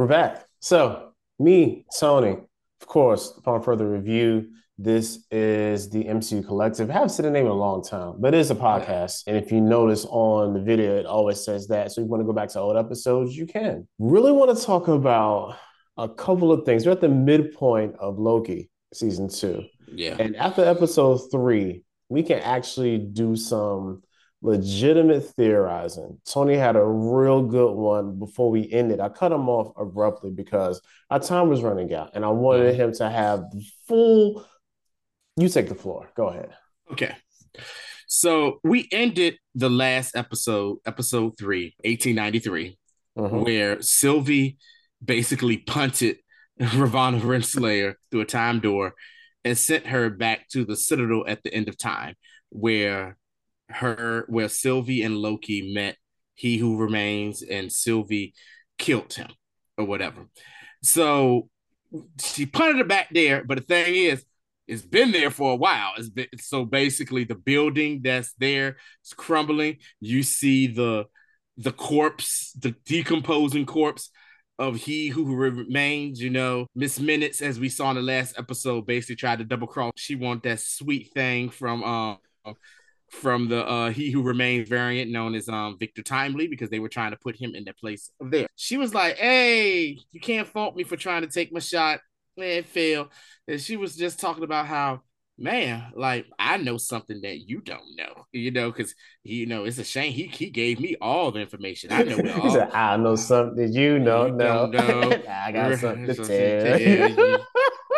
We're back. So, me, Tony, of course, upon further review, this is the MCU Collective. I haven't said the name in a long time, but it is a podcast. And if you notice on the video, it always says that. So, if you want to go back to old episodes, you can. Really want to talk about a couple of things. We're at the midpoint of Loki season two. Yeah. And after episode three, we can actually do some legitimate theorizing. Tony had a real good one before we ended. I cut him off abruptly because our time was running out and I wanted him to have the full. You take the floor. Go ahead. Okay. So we ended the last episode, episode three, 1893, Mhm. where Sylvie basically punted Ravonna Renslayer through a time door and sent her back to the Citadel at the end of time, where her where Sylvie and Loki met He Who Remains, and Sylvie killed him or whatever. So she punted it back there, but the thing is, it's been there for a while. It's been so basically the building that's there is crumbling. You see the the corpse, the decomposing corpse of he who remains, you know, Miss Minutes, as we saw in the last episode, basically tried to double cross. She want that sweet thing from um from the uh he who remains variant known as um Victor Timely because they were trying to put him in the place of there. She was like, Hey, you can't fault me for trying to take my shot. Man, it failed. And she was just talking about how man, like I know something that you don't know, you know, because you know it's a shame he he gave me all the information. I know it all. said, I know something you know. You no. don't know. I got something to Something tell to tell you.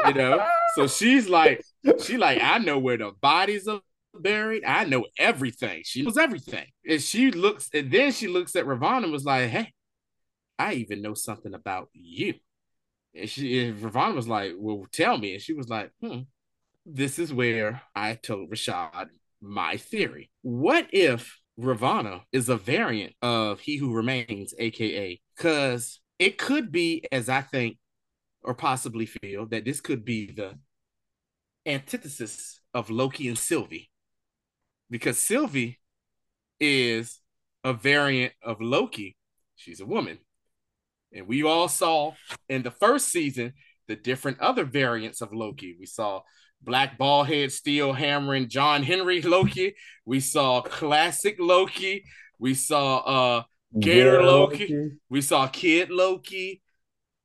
you know. So she's like, she like, I know where the bodies are buried. I know everything. She knows everything. And she looks, and then she looks at Ravonna and was like, Hey, I even know something about you. And she and Ravonna was like, Well, tell me. And she was like, Hmm, this is where I told Rashad my theory. What if Ravonna is a variant of He Who Remains, aka? Because it could be, as I think, or possibly feel, that this could be the antithesis of Loki and Sylvie. Because Sylvie is a variant of Loki. She's a woman. And we all saw in the first season the different other variants of Loki. We saw Black Ballhead Steel hammering John Henry Loki. We saw classic Loki. We saw uh Gator Yeah, Loki. we saw Kid Loki,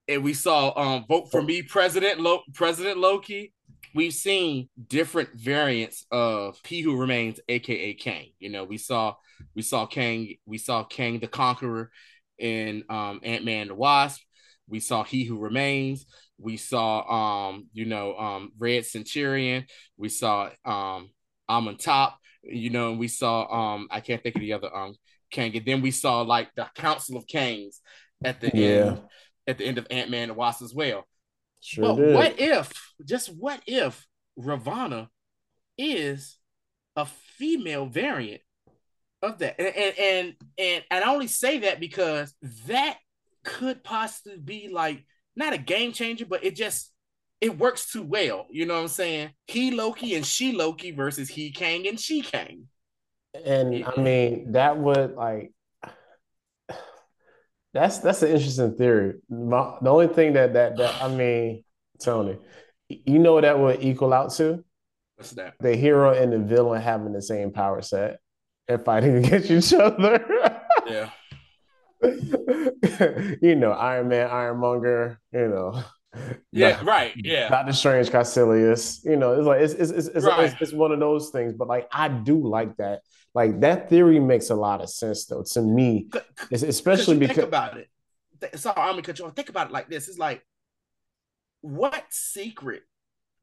and we saw um vote for me President Lo- President Loki. We've seen different variants of He Who Remains, aka Kang. You know, we saw we saw Kang, we saw Kang the Conqueror in um Ant Man and the Wasp. We saw He Who Remains. We saw um, you know, um Red Centurion. We saw um Amon Top, you know, and we saw um I can't think of the other um Kang. And then we saw like the Council of Kangs at the Yeah. end at the end of Ant Man and the Wasp as well. Sure but did. what if, just what if Ravonna is a female variant of that? And and and and, and I only say that because that could possibly be like not a game changer, but it just it works too well. You know what I'm saying? He Loki and she Loki versus he Kang and she Kang. And I mean, that would like that's that's an interesting theory. My, the only thing that that that I mean, Tony, you know what that would equal out to? What's that? The hero and the villain having the same power set and fighting against each other. Yeah. you know, Iron Man, Ironmonger, you know. Yeah, right. Yeah. Doctor Strange, Kaecilius. You know, it's like it's it's it's, it's, Right. it's, it's one of those things. But like I do like that. Like that theory makes a lot of sense though to me, C- It's- Because especially because think about it. Sorry, I'm gonna cut you off. Think about it like this. It's like, what secret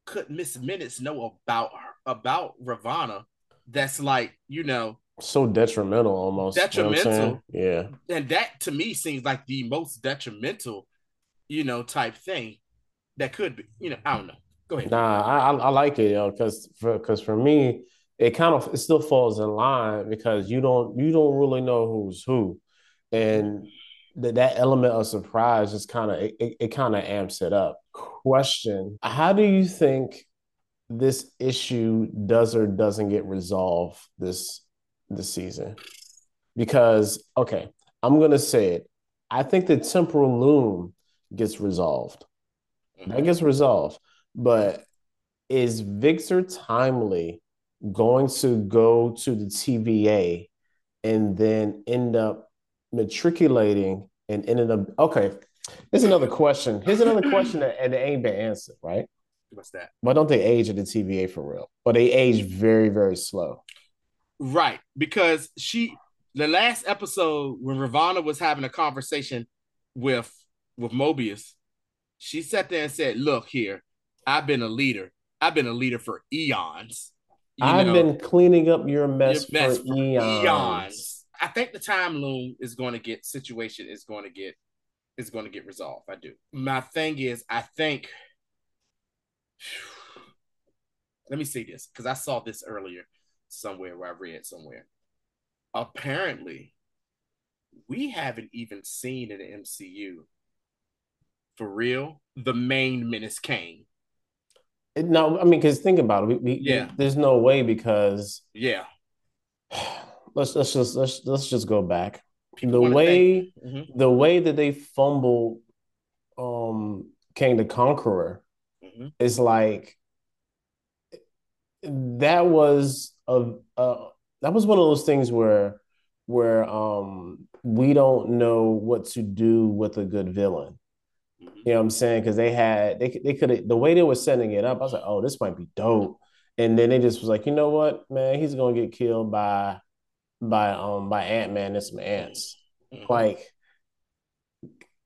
could Miss Minutes know about her, about Ravonna that's like, you know, so detrimental almost. you know what I'm saying? yeah. and that to me seems like the most detrimental, you know, type thing that could be, you know, I don't know. Go ahead. Nah, I I, I like it, yo, because for because for me, it kind of it still falls in line because you don't you don't really know who's who, and that that element of surprise just kind of it, it, kind of amps it up. Question: How do you think this issue does or doesn't get resolved this this season? Because okay, I'm gonna say it. I think the temporal loom gets resolved. Mm-hmm. That gets resolved. But is Victor Timely going to go to the TVA and then end up matriculating and ended up okay. Here's another question. Here's another question that, and it ain't been answered, right? What's that? Why don't they age at the TVA for real? But they age very, very slow. Right. Because she the last episode when Ravonna was having a conversation with with Mobius, she sat there and said, Look here, I've been a leader. I've been a leader for eons. I've know, been cleaning up your mess, your mess for, for eons. eons. I think the time loom is going to get situation is going to get is going to get resolved. I do. My thing is, I think. Let me say this because I saw this earlier somewhere where I read somewhere. Apparently, we haven't even seen in the MCU for real the main menace Kang. No, I mean, because think about it. We, we, yeah. there's no way because yeah. Let's let's just let's let's just go back. People the way mm-hmm. the way that they fumble, um Kang the Conqueror mm-hmm. is like that was a, a that was one of those things where where um we don't know what to do with a good villain. You know what I'm saying? Because they had they they could the way they were setting it up, I was like, oh, this might be dope. And then they just was like, you know what, man, he's gonna get killed by by um by Ant Man and some ants. Mm-hmm. Like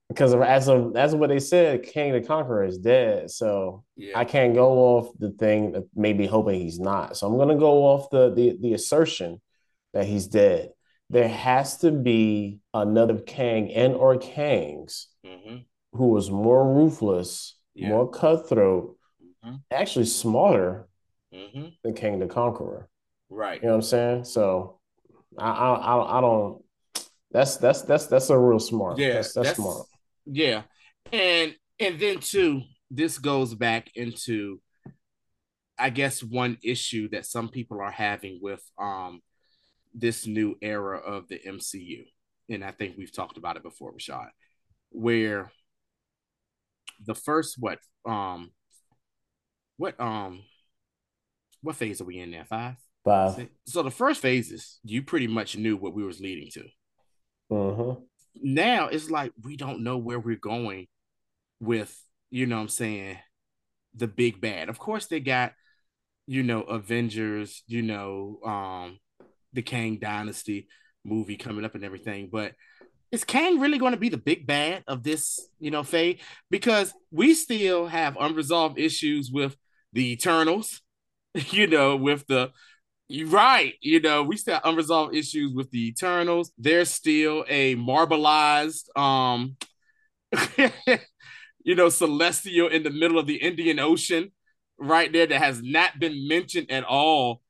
because as of as of what they said, Kang the Conqueror is dead. So yeah. I can't go off the thing, maybe hoping he's not. So I'm gonna go off the the, the assertion that he's dead. There has to be another Kang and or Kangs mm-hmm who was more ruthless, yeah. more cutthroat, mm-hmm. actually smarter mm-hmm. than Kang the Conqueror. Right. You know what I'm saying? So I I I don't that's that's that's that's a real smart. Yeah, that's, that's, that's smart. Yeah. And and then too, this goes back into I guess one issue that some people are having with um this new era of the MCU. And I think we've talked about it before, Rashad, where the first what um what um what phase are we in there? Five. Five. So the first phases, you pretty much knew what we was leading to. Mm-hmm. Now it's like we don't know where we're going with, you know, I'm saying, the big bad. Of course, they got, you know, Avengers, you know, um, the Kang Dynasty movie coming up and everything, but is Kang really going to be the big bad of this, you know, Faye? Because we still have unresolved issues with the Eternals, you know, with the right, you know, we still have unresolved issues with the Eternals. There's still a marbleized, um, you know, celestial in the middle of the Indian Ocean, right there, that has not been mentioned at all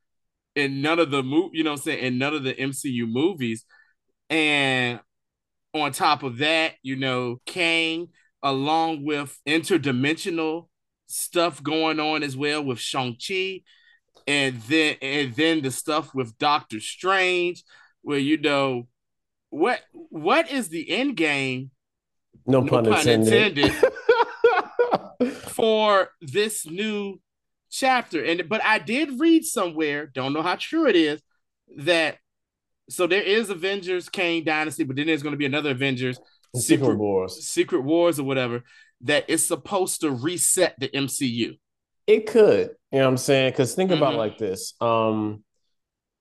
in none of the move, you know, I'm saying in none of the MCU movies. And on top of that, you know, Kang, along with interdimensional stuff going on as well with Shang-Chi. And then and then the stuff with Doctor Strange, where you know what what is the end game? No, no pun, pun intended. intended for this new chapter. And but I did read somewhere, don't know how true it is, that so there is Avengers Kang Dynasty, but then there's going to be another Avengers Secret, Secret Wars, Secret Wars or whatever that is supposed to reset the MCU. It could, you know what I'm saying? Because think mm-hmm. about like this: um,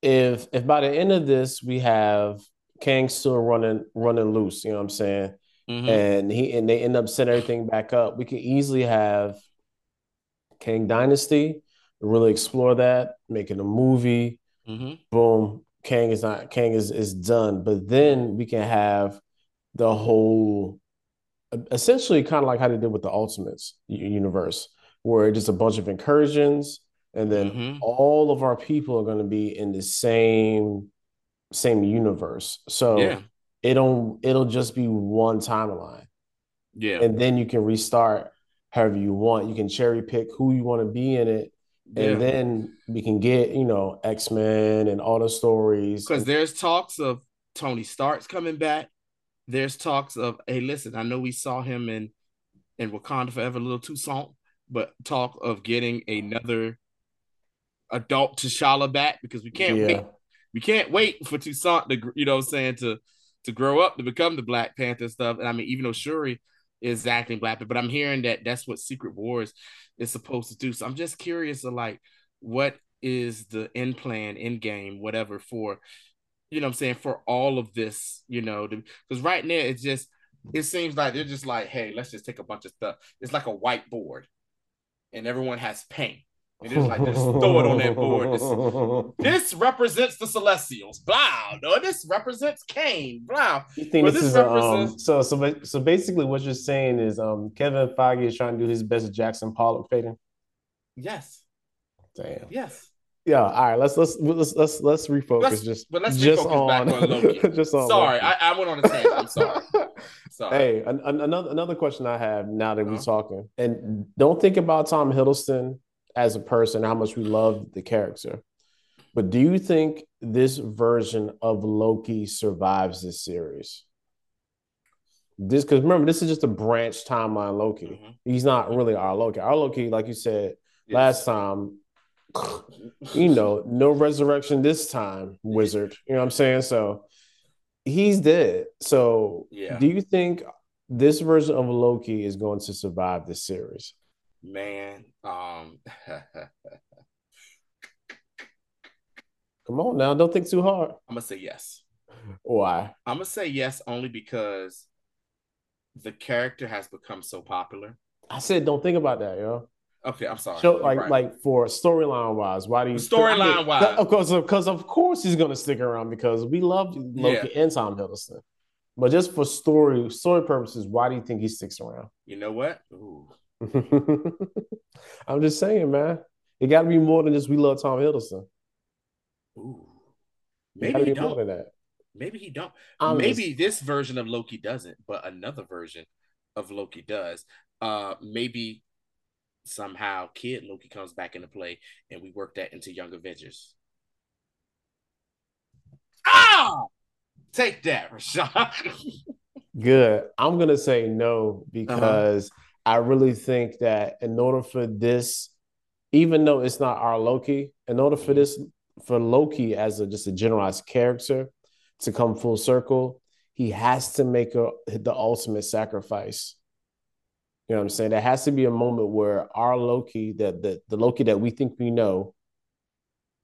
if if by the end of this we have Kang still running running loose, you know what I'm saying? Mm-hmm. And he and they end up setting everything back up, we could easily have Kang Dynasty, really explore that, making a movie. Mm-hmm. Boom, Kang is not Kang is is done, but then we can have the whole essentially kind of like how they did with the Ultimates universe, where it's just a bunch of incursions, and then mm-hmm. all of our people are going to be in the same same universe. So yeah. it'll it'll just be one timeline. Yeah. And then you can restart however you want. You can cherry pick who you want to be in it and then we can get you know X Men and all the stories. Because there's talks of Tony Stark's coming back. There's talks of hey, listen, I know we saw him in in Wakanda Forever, a little too salt, but talk of getting another adult T'Challa back because we can't yeah. wait. We can't wait for Toussaint to, you know, what I'm saying to to grow up to become the Black Panther stuff. And I mean, even though Shuri is acting Black, but I'm hearing that that's what Secret Wars is supposed to do. So I'm just curious of like what is the end plan, end game, whatever for, you know, I'm saying for all of this, you know, because right now it's just it seems like they're just like, hey, let's just take a bunch of stuff. It's like a whiteboard, and everyone has paint. And it's like just throw it on that board. This, this, represents the Celestials. Blah. No, this represents Kang. Blah. You think this, this, is represents... um, so so so basically what you're saying is um Kevin Feige is trying to do his best Jackson Pollock fading? Yes. Damn. Yes. Yeah. All right. Let's let's let's let's let's refocus. Let's, just but let's just on, back on just on sorry, I, I, went on a tangent. I'm sorry. sorry. Hey, an, an, another another question I have now that uh-huh. we're talking, and don't think about Tom Hiddleston as a person, how much we love the character. But do you think this version of Loki survives this series? This because remember, this is just a branch timeline Loki. Mm-hmm. He's not really our Loki. Our Loki, like you said yes. last time, you know, no resurrection this time, wizard. You know what I'm saying? So he's dead. So yeah. do you think this version of Loki is going to survive this series? Man, um Come on now, don't think too hard. I'm gonna say yes. Why? I'm gonna say yes only because the character has become so popular. I said don't think about that, yo. Okay, I'm sorry. So, like, right. like for storyline wise, why do you storyline wise? Of course, because of course he's gonna stick around because we love Loki yeah. and Tom Hiddleston. But just for story story purposes, why do you think he sticks around? You know what? Ooh. I'm just saying, man. It got to be more than just we love Tom Hiddleston. Ooh, maybe he don't. Maybe he don't. I'm maybe just... this version of Loki doesn't, but another version of Loki does. Uh, maybe somehow Kid Loki comes back into play, and we work that into Young Avengers. Ah, take that, Rashad. Good. I'm gonna say no because. Uh-huh I really think that in order for this, even though it's not our Loki, in order for this, for Loki as a just a generalized character to come full circle, he has to make a, the ultimate sacrifice. You know what I'm saying? There has to be a moment where our Loki, that the, the Loki that we think we know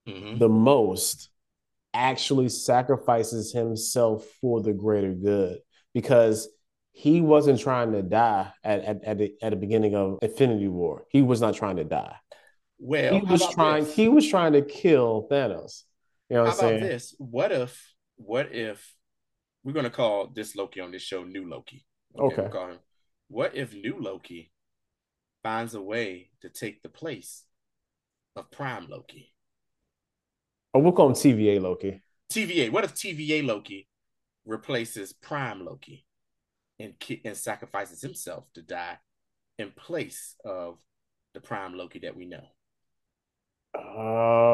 mm-hmm. the most, actually sacrifices himself for the greater good. Because he wasn't trying to die at, at, at, the, at the beginning of Infinity War. He was not trying to die. Well, he was trying. This? He was trying to kill Thanos. You know what how I'm saying? about this? What if? What if we're gonna call this Loki on this show New Loki? Okay. okay. We'll what if New Loki finds a way to take the place of Prime Loki? Oh, we'll call him TVA Loki. TVA. What if TVA Loki replaces Prime Loki? And and sacrifices himself to die in place of the prime Loki that we know. Oh,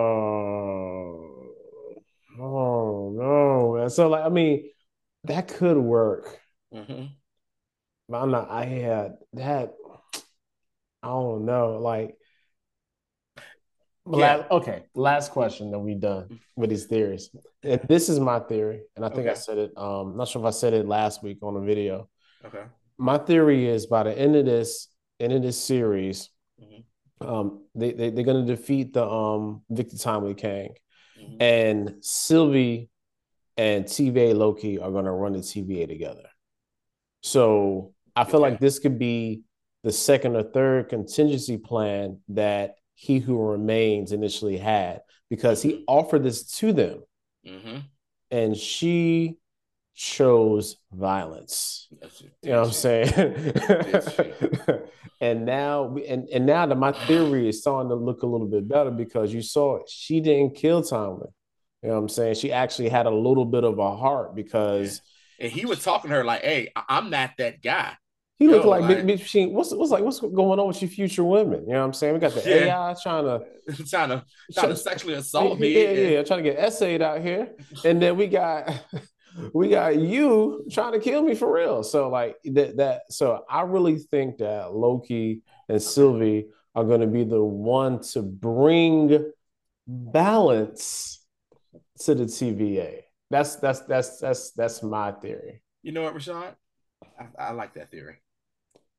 oh no! So like, I mean, that could work. Mm-hmm. But I'm not. I had that. I don't know. Like, yeah. okay. Last question that we done with these theories. And this is my theory, and I think okay. I said it. Um, not sure if I said it last week on the video. Okay. My theory is by the end of this, end of this series, mm-hmm. um, they, they they're gonna defeat the um Victor Timely Kang, mm-hmm. and Sylvie and TVA Loki are gonna run the TVA together. So I feel okay. like this could be the second or third contingency plan that He Who Remains initially had because he offered this to them, mm-hmm. and she chose violence. You know what I'm saying? and now, and and now that my theory is starting to look a little bit better because you saw it. She didn't kill Tomlin. You know what I'm saying? She actually had a little bit of a heart because. And he was talking to her like, "Hey, I'm not that guy." He looked like, like Big Machine. What's what's like what's going on with you future women? You know what I'm saying? We got the yeah. AI trying to trying to trying to sexually assault me. Yeah, yeah, yeah, trying to get essayed out here. And then we got we got you trying to kill me for real. So like that that so I really think that Loki and Sylvie are going to be the one to bring balance to the TVA. That's that's that's that's that's my theory. You know what, Rashad? I, I like that theory.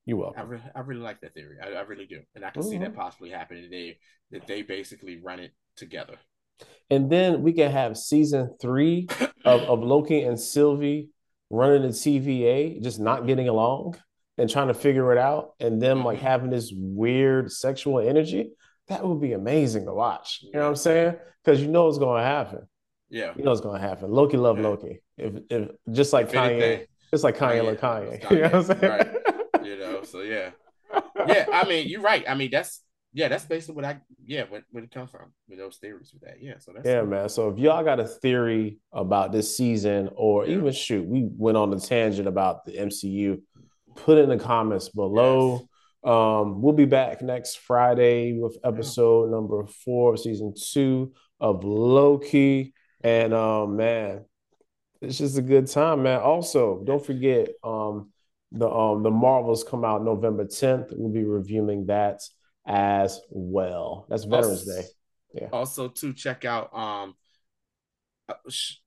You will. I, re- I really like that theory. I, I really do, and I can mm-hmm. see that mm-hmm. possibly happening. They that they basically run it together. And then we can have season three of, of Loki and Sylvie running the TVA, just not getting along and trying to figure it out, and them like mm-hmm. having this weird sexual energy. That would be amazing to watch. You know what I'm saying? Because you know it's going to happen. Yeah, you know it's going to happen. Loki love yeah. Loki. If if just like if Kanye, anything, just like Kanye, Kanye Kanye. Kanye. You know what I'm saying? Right. you know, so yeah, yeah. I mean, you're right. I mean, that's yeah, that's basically what I yeah, when, when it comes from with those theories with that. Yeah. So that's Yeah, man. So if y'all got a theory about this season or yeah. even shoot, we went on a tangent about the MCU, put it in the comments below. Yes. Um, we'll be back next Friday with episode yeah. number four season two of Loki. And um, man, it's just a good time, man. Also, don't forget um the um the Marvels come out November 10th. We'll be reviewing that as well. That's Veterans also, Day. Yeah. Also, to check out, um, uh,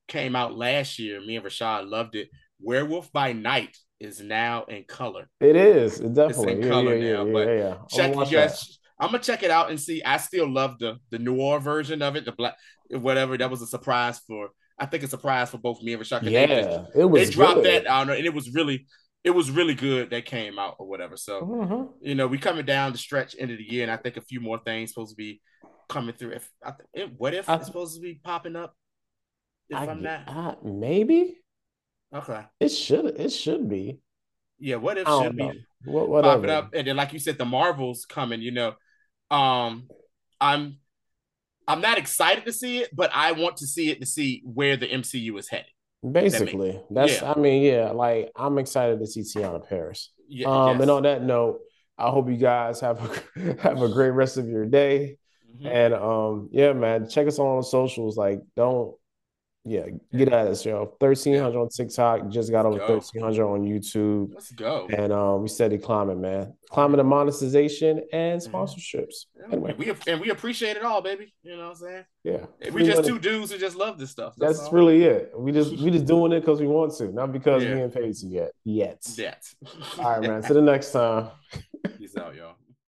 came out last year. Me and Rashad loved it. Werewolf by Night is now in color. It is. It definitely it's in color yeah, yeah, now. but yeah, check you guys. I'm gonna check it out and see. I still love the the noir version of it. The black, whatever. That was a surprise for. I think a surprise for both me and Rashad. Yeah, they just, it was. They dropped good. that out, and it was really it was really good that came out or whatever. So mm-hmm. you know, we coming down the stretch end of the year, and I think a few more things supposed to be coming through. If I th- what if I, it's supposed to be popping up? If I, am not, maybe. Okay. It should. It should be. Yeah. What if should know. be what, popping up? And then, like you said, the Marvels coming. You know, um, I'm. I'm not excited to see it, but I want to see it to see where the MCU is headed. Basically, that that's yeah. I mean, yeah, like I'm excited to see Teyonah Parris. Yeah, um, yes. and on that note, I hope you guys have a have a great rest of your day. Mm-hmm. And um, yeah, man, check us on socials. Like, don't yeah, get at us, yo. 1300 yeah. on TikTok, just got over 1300 on YouTube. Let's go. And um, we steady climbing, man. Climbing the monetization and mm-hmm. sponsorships. Yeah. Anyway. We and we appreciate it all, baby. You know what I'm saying? Yeah. We just two dudes who just love this stuff. That's, That's really it. We just we just doing it because we want to, not because yeah. we ain't paid to yet. Yet. Yet. all right, man. To the next time. Peace out, y'all.